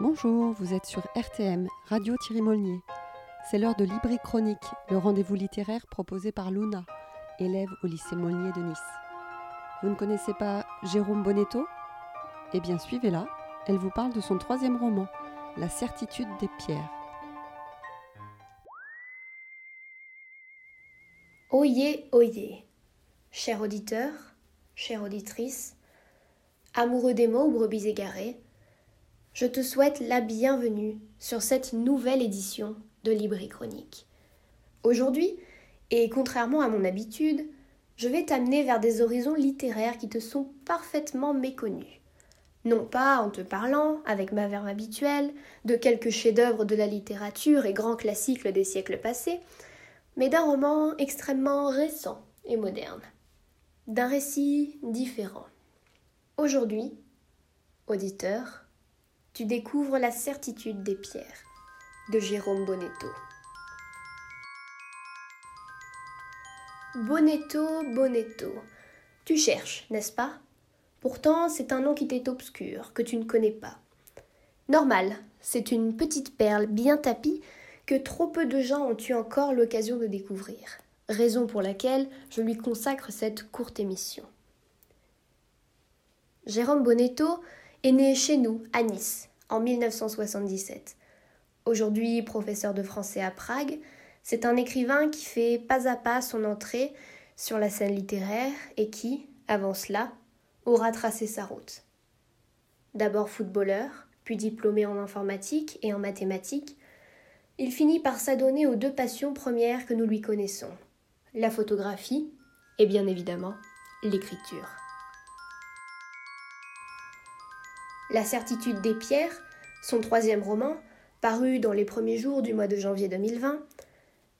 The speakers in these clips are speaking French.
Bonjour, vous êtes sur RTM, Radio Thierry Molnier. C'est l'heure de Libri Chronique, le rendez-vous littéraire proposé par Luna, élève au lycée Molnier de Nice. Vous ne connaissez pas Jérôme Bonetto? Eh bien, suivez-la, elle vous parle de son troisième roman, La certitude des pierres. Oyez, oyez. Cher auditeur, chère auditrice, amoureux des mots ou brebis égarés, je te souhaite la bienvenue sur cette nouvelle édition de Libri Chronique. Aujourd'hui, et contrairement à mon habitude, je vais t'amener vers des horizons littéraires qui te sont parfaitement méconnus. Non pas en te parlant, avec ma verve habituelle, de quelques chefs-d'œuvre de la littérature et grands classiques des siècles passés, mais d'un roman extrêmement récent et moderne, d'un récit différent. Aujourd'hui, auditeur, tu découvres la certitude des pierres de Jérôme Bonetto. Bonetto, Bonetto. Tu cherches, n'est-ce pas? Pourtant, c'est un nom qui t'est obscur, que tu ne connais pas. Normal, c'est une petite perle bien tapie que trop peu de gens ont eu encore l'occasion de découvrir, raison pour laquelle je lui consacre cette courte émission. Jérôme Bonetto est né chez nous, à Nice, en 1977. Aujourd'hui professeur de français à Prague, c'est un écrivain qui fait pas à pas son entrée sur la scène littéraire et qui, avant cela, aura tracé sa route. D'abord footballeur, puis diplômé en informatique et en mathématiques, il finit par s'adonner aux deux passions premières que nous lui connaissons, la photographie et bien évidemment l'écriture. La certitude des pierres, son troisième roman, paru dans les premiers jours du mois de janvier 2020,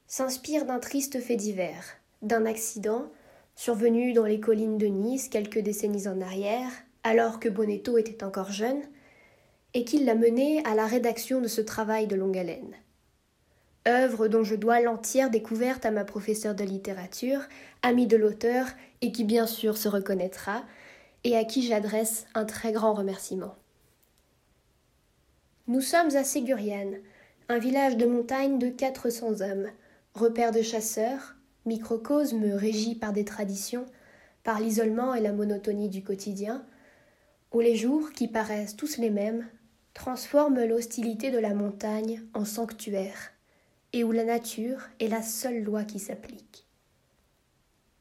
s'inspire d'un triste fait divers, d'un accident survenu dans les collines de Nice quelques décennies en arrière, alors que Bonetto était encore jeune, et qui l'a mené à la rédaction de ce travail de longue haleine. Œuvre dont je dois l'entière découverte à ma professeure de littérature, amie de l'auteur, et qui bien sûr se reconnaîtra, et à qui j'adresse un très grand remerciement. Nous sommes à Séguriane, un village de montagne de 400 hommes, repère de chasseurs, microcosme régi par des traditions, par l'isolement et la monotonie du quotidien, où les jours, qui paraissent tous les mêmes, transforment l'hostilité de la montagne en sanctuaire, et où la nature est la seule loi qui s'applique.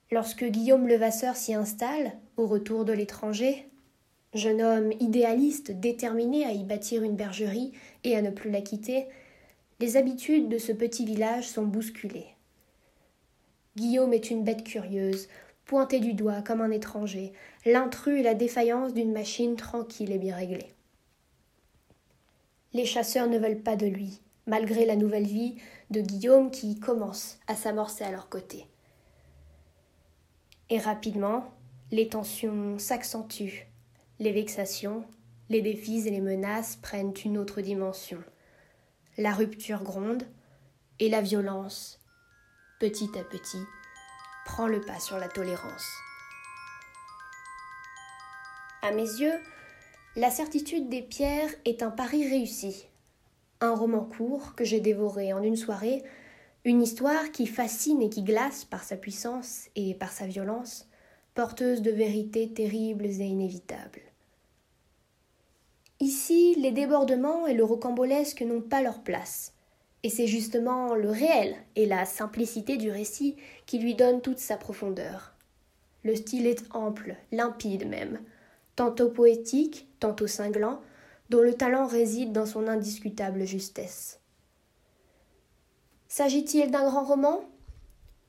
Lorsque Guillaume Levasseur s'y installe, au retour de l'étranger, jeune homme idéaliste déterminé à y bâtir une bergerie et à ne plus la quitter, les habitudes de ce petit village sont bousculées. Guillaume est une bête curieuse, pointée du doigt comme un étranger, l'intrus et la défaillance d'une machine tranquille et bien réglée. Les chasseurs ne veulent pas de lui, malgré la nouvelle vie de Guillaume qui commence à s'amorcer à leur côté. Et rapidement, les tensions s'accentuent, les vexations, les défis et les menaces prennent une autre dimension. La rupture gronde et la violence, petit à petit, prend le pas sur la tolérance. À mes yeux, La certitude des pierres est un pari réussi. Un roman court que j'ai dévoré en une soirée, une histoire qui fascine et qui glace par sa puissance et par sa violence, porteuse de vérités terribles et inévitables. Ici, les débordements et le rocambolesque n'ont pas leur place. Et c'est justement le réel et la simplicité du récit qui lui donnent toute sa profondeur. Le style est ample, limpide même, tantôt poétique, tantôt cinglant, dont le talent réside dans son indiscutable justesse. S'agit-il d'un grand roman?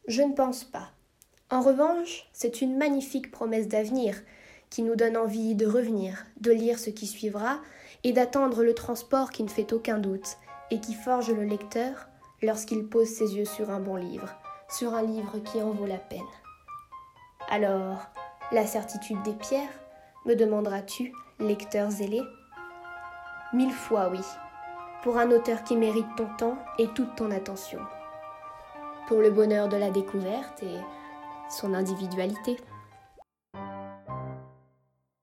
Je ne pense pas. En revanche, c'est une magnifique promesse d'avenir qui nous donne envie de revenir, de lire ce qui suivra et d'attendre le transport qui ne fait aucun doute et qui forge le lecteur lorsqu'il pose ses yeux sur un bon livre, sur un livre qui en vaut la peine. Alors, la certitude des pierres, me demanderas-tu, lecteur zélé Mille fois oui, pour un auteur qui mérite ton temps et toute ton attention, pour le bonheur de la découverte et son individualité.